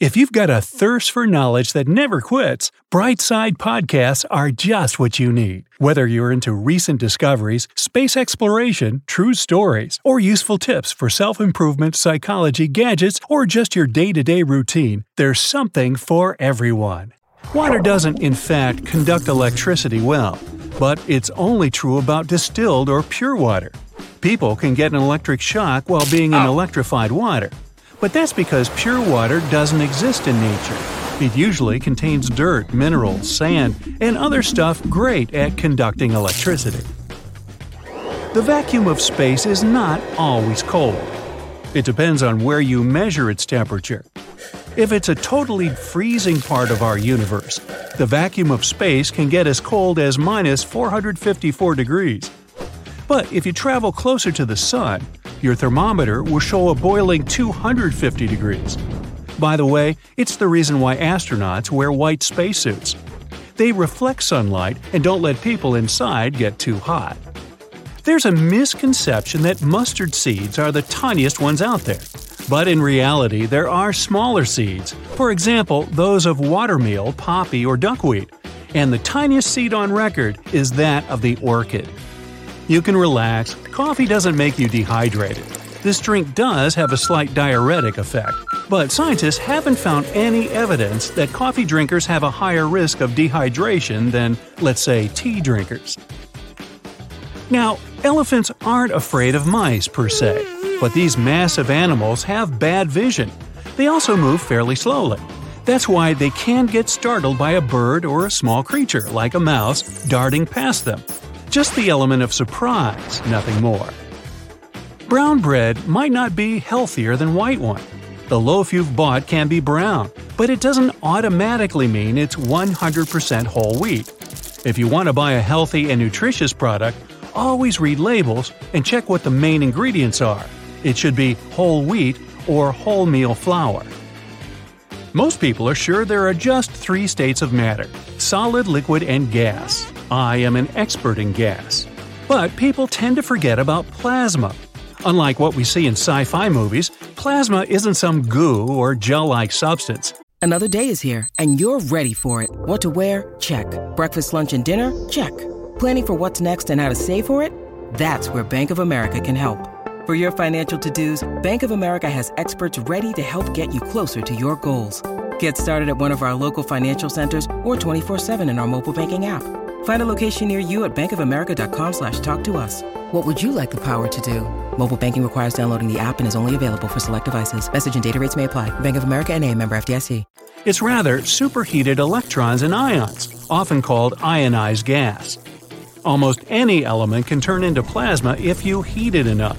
If you've got a thirst for knowledge that never quits, Brightside Podcasts are just what you need. Whether you're into recent discoveries, space exploration, true stories, or useful tips for self improvement, psychology, gadgets, or just your day to day routine, there's something for everyone. Water doesn't, in fact, conduct electricity well, but it's only true about distilled or pure water. People can get an electric shock while being in oh. electrified water. But that's because pure water doesn't exist in nature. It usually contains dirt, minerals, sand, and other stuff great at conducting electricity. The vacuum of space is not always cold. It depends on where you measure its temperature. If it's a totally freezing part of our universe, the vacuum of space can get as cold as minus 454 degrees. But if you travel closer to the sun, your thermometer will show a boiling 250 degrees. By the way, it's the reason why astronauts wear white spacesuits. They reflect sunlight and don't let people inside get too hot. There's a misconception that mustard seeds are the tiniest ones out there. But in reality, there are smaller seeds, for example, those of watermeal, poppy, or duckweed. And the tiniest seed on record is that of the orchid. You can relax, coffee doesn't make you dehydrated. This drink does have a slight diuretic effect, but scientists haven't found any evidence that coffee drinkers have a higher risk of dehydration than, let's say, tea drinkers. Now, elephants aren't afraid of mice per se, but these massive animals have bad vision. They also move fairly slowly. That's why they can get startled by a bird or a small creature, like a mouse, darting past them. Just the element of surprise, nothing more. Brown bread might not be healthier than white one. The loaf you've bought can be brown, but it doesn't automatically mean it's 100% whole wheat. If you want to buy a healthy and nutritious product, always read labels and check what the main ingredients are. It should be whole wheat or wholemeal flour. Most people are sure there are just three states of matter solid, liquid, and gas. I am an expert in gas. But people tend to forget about plasma. Unlike what we see in sci fi movies, plasma isn't some goo or gel like substance. Another day is here, and you're ready for it. What to wear? Check. Breakfast, lunch, and dinner? Check. Planning for what's next and how to save for it? That's where Bank of America can help. For your financial to dos, Bank of America has experts ready to help get you closer to your goals. Get started at one of our local financial centers or 24-7 in our mobile banking app. Find a location near you at bankofamerica.com slash talk to us. What would you like the power to do? Mobile banking requires downloading the app and is only available for select devices. Message and data rates may apply. Bank of America and a member FDIC. It's rather superheated electrons and ions, often called ionized gas. Almost any element can turn into plasma if you heat it enough.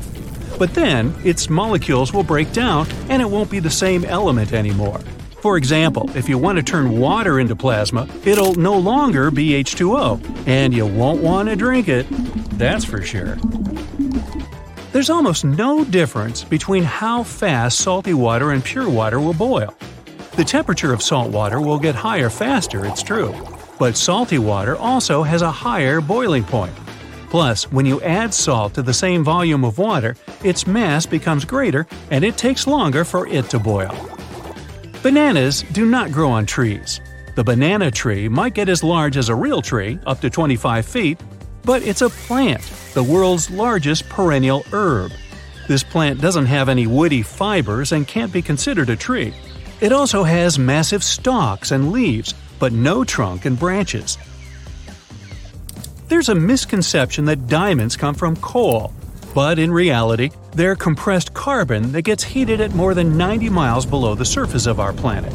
But then, its molecules will break down and it won't be the same element anymore. For example, if you want to turn water into plasma, it'll no longer be H2O, and you won't want to drink it. That's for sure. There's almost no difference between how fast salty water and pure water will boil. The temperature of salt water will get higher faster, it's true, but salty water also has a higher boiling point. Plus, when you add salt to the same volume of water, its mass becomes greater and it takes longer for it to boil. Bananas do not grow on trees. The banana tree might get as large as a real tree, up to 25 feet, but it's a plant, the world's largest perennial herb. This plant doesn't have any woody fibers and can't be considered a tree. It also has massive stalks and leaves, but no trunk and branches. There's a misconception that diamonds come from coal, but in reality, they're compressed carbon that gets heated at more than 90 miles below the surface of our planet.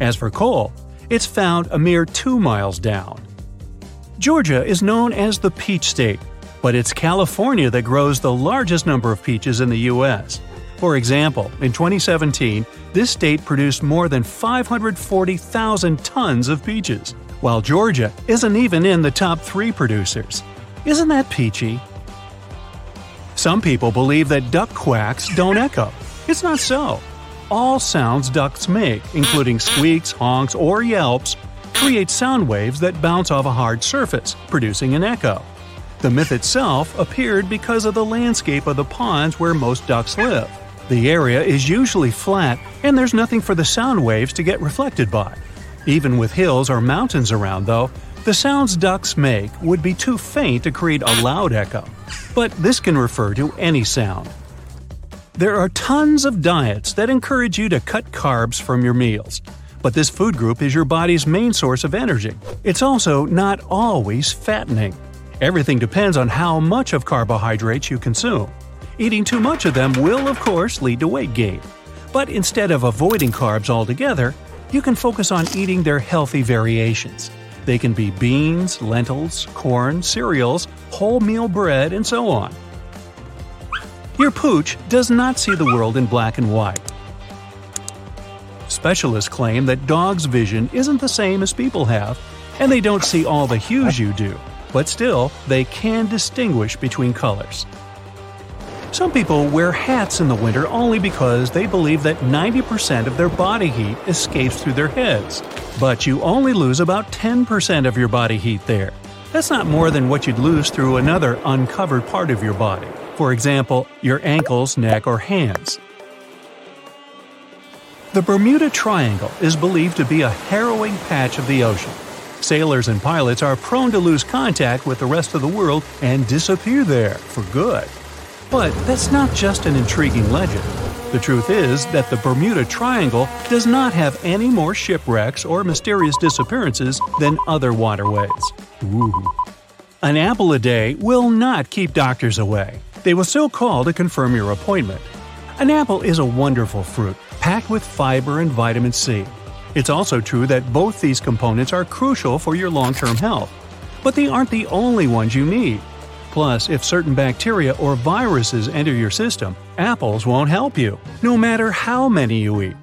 As for coal, it's found a mere 2 miles down. Georgia is known as the Peach State, but it's California that grows the largest number of peaches in the U.S. For example, in 2017, this state produced more than 540,000 tons of peaches, while Georgia isn't even in the top three producers. Isn't that peachy? Some people believe that duck quacks don't echo. It's not so. All sounds ducks make, including squeaks, honks, or yelps, create sound waves that bounce off a hard surface, producing an echo. The myth itself appeared because of the landscape of the ponds where most ducks live. The area is usually flat, and there's nothing for the sound waves to get reflected by. Even with hills or mountains around, though, the sounds ducks make would be too faint to create a loud echo. But this can refer to any sound. There are tons of diets that encourage you to cut carbs from your meals. But this food group is your body's main source of energy. It's also not always fattening. Everything depends on how much of carbohydrates you consume. Eating too much of them will, of course, lead to weight gain. But instead of avoiding carbs altogether, you can focus on eating their healthy variations. They can be beans, lentils, corn, cereals, wholemeal bread, and so on. Your pooch does not see the world in black and white. Specialists claim that dogs' vision isn't the same as people have, and they don't see all the hues you do, but still, they can distinguish between colors. Some people wear hats in the winter only because they believe that 90% of their body heat escapes through their heads. But you only lose about 10% of your body heat there. That's not more than what you'd lose through another uncovered part of your body. For example, your ankles, neck, or hands. The Bermuda Triangle is believed to be a harrowing patch of the ocean. Sailors and pilots are prone to lose contact with the rest of the world and disappear there for good. But that's not just an intriguing legend. The truth is that the Bermuda Triangle does not have any more shipwrecks or mysterious disappearances than other waterways. Ooh. An apple a day will not keep doctors away. They will still call to confirm your appointment. An apple is a wonderful fruit, packed with fiber and vitamin C. It's also true that both these components are crucial for your long term health. But they aren't the only ones you need. Plus, if certain bacteria or viruses enter your system, apples won't help you, no matter how many you eat.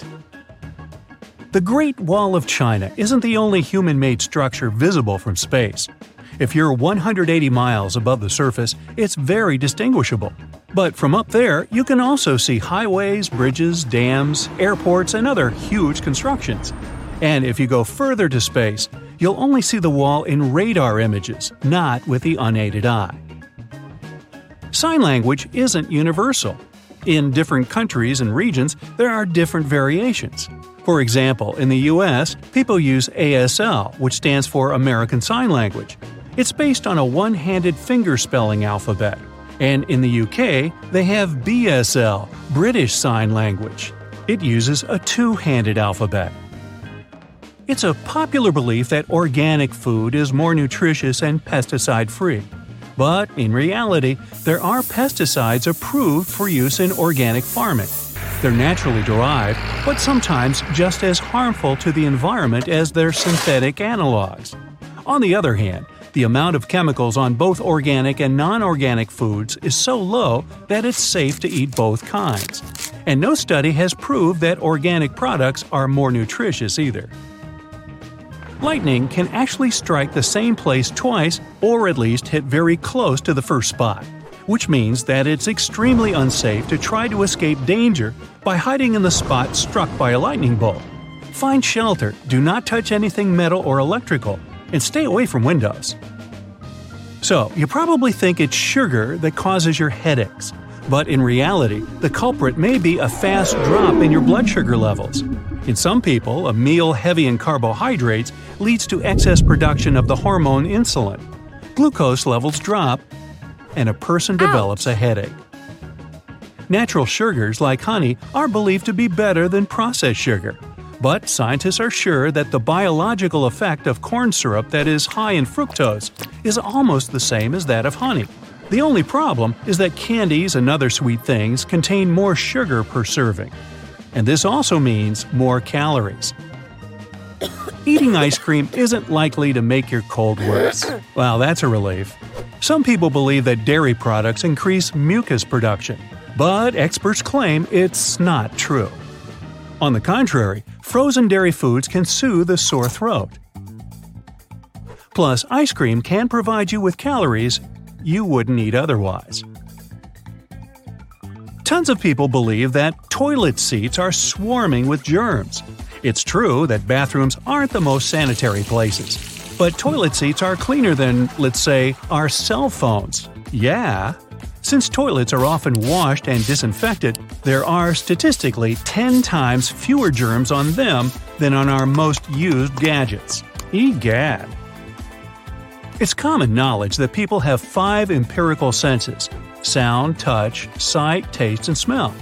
The Great Wall of China isn't the only human made structure visible from space. If you're 180 miles above the surface, it's very distinguishable. But from up there, you can also see highways, bridges, dams, airports, and other huge constructions. And if you go further to space, you'll only see the wall in radar images, not with the unaided eye. Sign language isn't universal. In different countries and regions, there are different variations. For example, in the US, people use ASL, which stands for American Sign Language, it's based on a one handed finger spelling alphabet. And in the UK, they have BSL, British Sign Language. It uses a two handed alphabet. It's a popular belief that organic food is more nutritious and pesticide free. But in reality, there are pesticides approved for use in organic farming. They're naturally derived, but sometimes just as harmful to the environment as their synthetic analogs. On the other hand, the amount of chemicals on both organic and non organic foods is so low that it's safe to eat both kinds. And no study has proved that organic products are more nutritious either. Lightning can actually strike the same place twice or at least hit very close to the first spot, which means that it's extremely unsafe to try to escape danger by hiding in the spot struck by a lightning bolt. Find shelter, do not touch anything metal or electrical, and stay away from windows. So, you probably think it's sugar that causes your headaches. But in reality, the culprit may be a fast drop in your blood sugar levels. In some people, a meal heavy in carbohydrates leads to excess production of the hormone insulin. Glucose levels drop, and a person develops a headache. Natural sugars like honey are believed to be better than processed sugar. But scientists are sure that the biological effect of corn syrup that is high in fructose is almost the same as that of honey. The only problem is that candies and other sweet things contain more sugar per serving. And this also means more calories. Eating ice cream isn't likely to make your cold worse. Well, that's a relief. Some people believe that dairy products increase mucus production. But experts claim it's not true. On the contrary, frozen dairy foods can soothe a sore throat. Plus, ice cream can provide you with calories you wouldn't eat otherwise. Tons of people believe that toilet seats are swarming with germs. It's true that bathrooms aren't the most sanitary places, but toilet seats are cleaner than, let's say, our cell phones. Yeah. Since toilets are often washed and disinfected, there are statistically 10 times fewer germs on them than on our most used gadgets. Egad. It's common knowledge that people have five empirical senses sound, touch, sight, taste, and smell.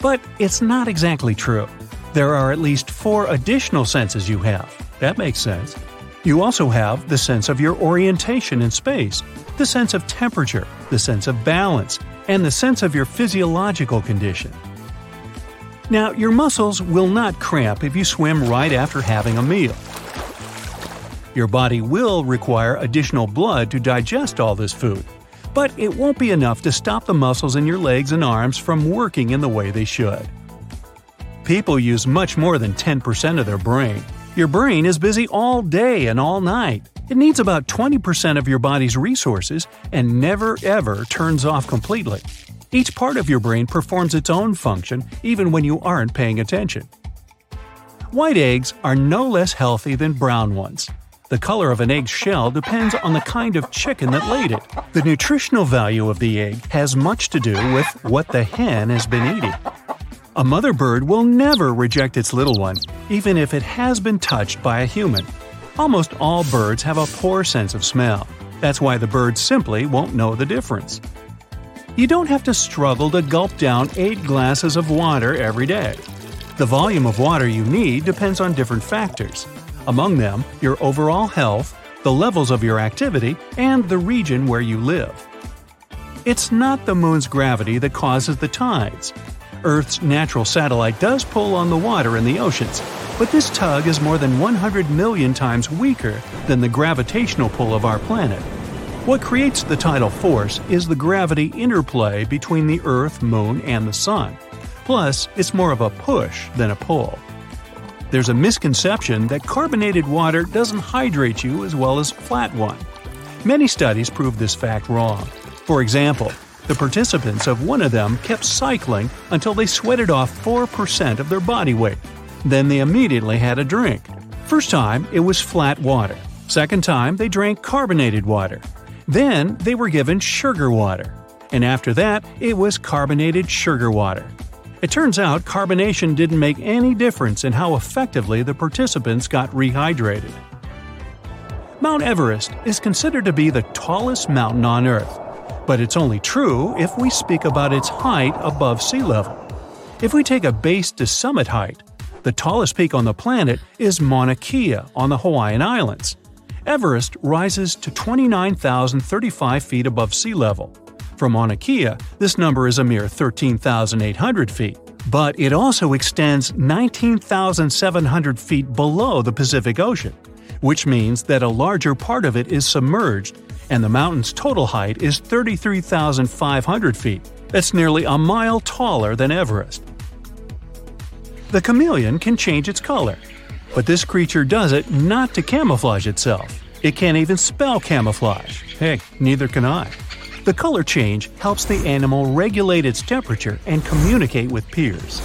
But it's not exactly true. There are at least four additional senses you have. That makes sense. You also have the sense of your orientation in space, the sense of temperature, the sense of balance, and the sense of your physiological condition. Now, your muscles will not cramp if you swim right after having a meal. Your body will require additional blood to digest all this food, but it won't be enough to stop the muscles in your legs and arms from working in the way they should. People use much more than 10% of their brain. Your brain is busy all day and all night. It needs about 20% of your body's resources and never ever turns off completely. Each part of your brain performs its own function even when you aren't paying attention. White eggs are no less healthy than brown ones. The color of an egg's shell depends on the kind of chicken that laid it. The nutritional value of the egg has much to do with what the hen has been eating. A mother bird will never reject its little one, even if it has been touched by a human. Almost all birds have a poor sense of smell. That's why the bird simply won't know the difference. You don't have to struggle to gulp down 8 glasses of water every day. The volume of water you need depends on different factors among them, your overall health, the levels of your activity, and the region where you live. It's not the moon's gravity that causes the tides. Earth's natural satellite does pull on the water in the oceans, but this tug is more than 100 million times weaker than the gravitational pull of our planet. What creates the tidal force is the gravity interplay between the Earth, Moon, and the Sun. Plus, it's more of a push than a pull. There's a misconception that carbonated water doesn't hydrate you as well as flat one. Many studies prove this fact wrong. For example, the participants of one of them kept cycling until they sweated off 4% of their body weight. Then they immediately had a drink. First time, it was flat water. Second time, they drank carbonated water. Then they were given sugar water. And after that, it was carbonated sugar water. It turns out carbonation didn't make any difference in how effectively the participants got rehydrated. Mount Everest is considered to be the tallest mountain on Earth, but it's only true if we speak about its height above sea level. If we take a base to summit height, the tallest peak on the planet is Mauna Kea on the Hawaiian Islands. Everest rises to 29,035 feet above sea level. For Mauna Kea, this number is a mere 13,800 feet, but it also extends 19,700 feet below the Pacific Ocean, which means that a larger part of it is submerged, and the mountain's total height is 33,500 feet. That's nearly a mile taller than Everest. The chameleon can change its color, but this creature does it not to camouflage itself. It can't even spell camouflage. Hey, neither can I. The color change helps the animal regulate its temperature and communicate with peers.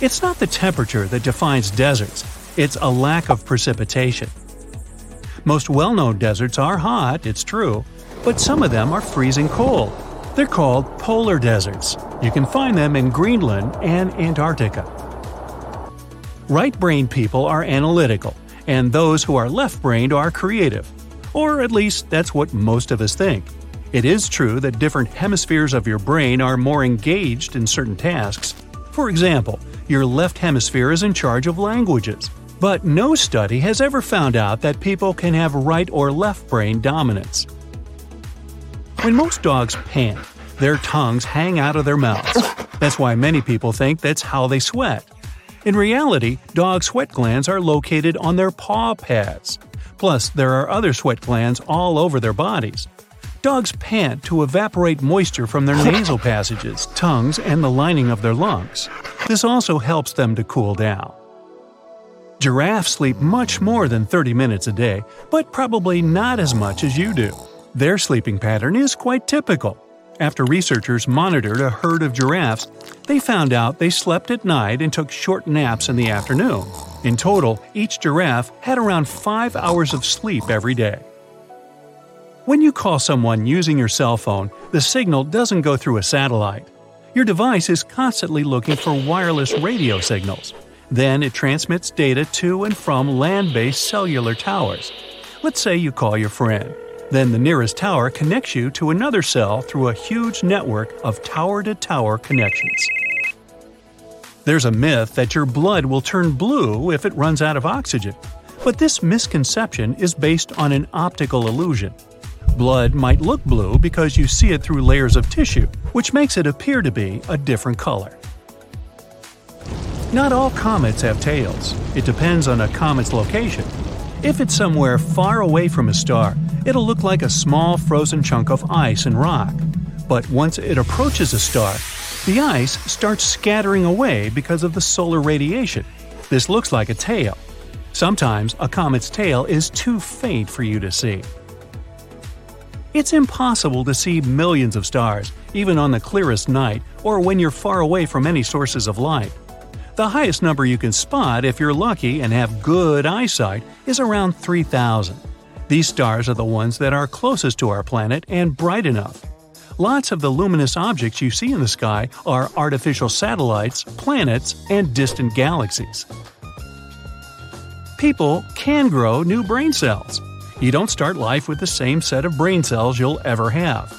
It's not the temperature that defines deserts, it's a lack of precipitation. Most well known deserts are hot, it's true, but some of them are freezing cold. They're called polar deserts. You can find them in Greenland and Antarctica. Right brained people are analytical, and those who are left brained are creative. Or at least that's what most of us think. It is true that different hemispheres of your brain are more engaged in certain tasks. For example, your left hemisphere is in charge of languages. But no study has ever found out that people can have right or left brain dominance. When most dogs pant, their tongues hang out of their mouths. That's why many people think that's how they sweat. In reality, dog sweat glands are located on their paw pads. Plus, there are other sweat glands all over their bodies. Dogs pant to evaporate moisture from their nasal passages, tongues, and the lining of their lungs. This also helps them to cool down. Giraffes sleep much more than 30 minutes a day, but probably not as much as you do. Their sleeping pattern is quite typical. After researchers monitored a herd of giraffes, they found out they slept at night and took short naps in the afternoon. In total, each giraffe had around 5 hours of sleep every day. When you call someone using your cell phone, the signal doesn't go through a satellite. Your device is constantly looking for wireless radio signals. Then it transmits data to and from land based cellular towers. Let's say you call your friend. Then the nearest tower connects you to another cell through a huge network of tower to tower connections. There's a myth that your blood will turn blue if it runs out of oxygen, but this misconception is based on an optical illusion. Blood might look blue because you see it through layers of tissue, which makes it appear to be a different color. Not all comets have tails. It depends on a comet's location. If it's somewhere far away from a star, it'll look like a small frozen chunk of ice and rock. But once it approaches a star, the ice starts scattering away because of the solar radiation. This looks like a tail. Sometimes a comet's tail is too faint for you to see. It's impossible to see millions of stars, even on the clearest night or when you're far away from any sources of light. The highest number you can spot if you're lucky and have good eyesight is around 3,000. These stars are the ones that are closest to our planet and bright enough. Lots of the luminous objects you see in the sky are artificial satellites, planets, and distant galaxies. People can grow new brain cells. You don't start life with the same set of brain cells you'll ever have.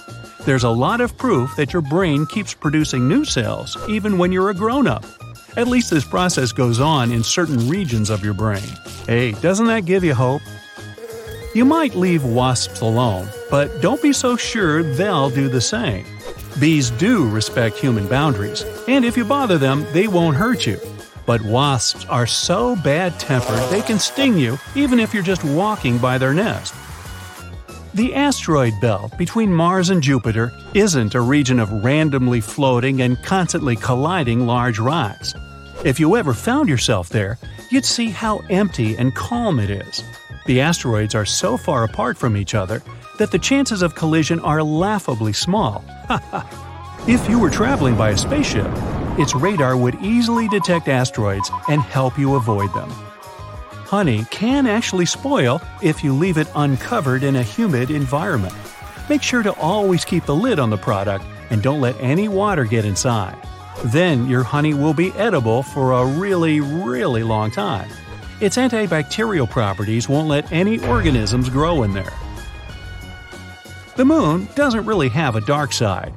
There's a lot of proof that your brain keeps producing new cells even when you're a grown up. At least this process goes on in certain regions of your brain. Hey, doesn't that give you hope? You might leave wasps alone, but don't be so sure they'll do the same. Bees do respect human boundaries, and if you bother them, they won't hurt you. But wasps are so bad tempered they can sting you even if you're just walking by their nest. The asteroid belt between Mars and Jupiter isn't a region of randomly floating and constantly colliding large rocks. If you ever found yourself there, you'd see how empty and calm it is. The asteroids are so far apart from each other that the chances of collision are laughably small. if you were traveling by a spaceship, its radar would easily detect asteroids and help you avoid them honey can actually spoil if you leave it uncovered in a humid environment. Make sure to always keep the lid on the product and don't let any water get inside. Then your honey will be edible for a really, really long time. Its antibacterial properties won't let any organisms grow in there. The moon doesn't really have a dark side.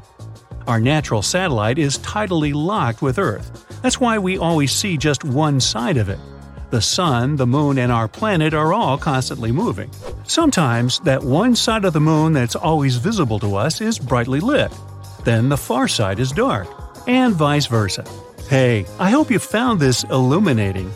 Our natural satellite is tidally locked with Earth. That's why we always see just one side of it. The sun, the moon, and our planet are all constantly moving. Sometimes, that one side of the moon that's always visible to us is brightly lit. Then the far side is dark, and vice versa. Hey, I hope you found this illuminating.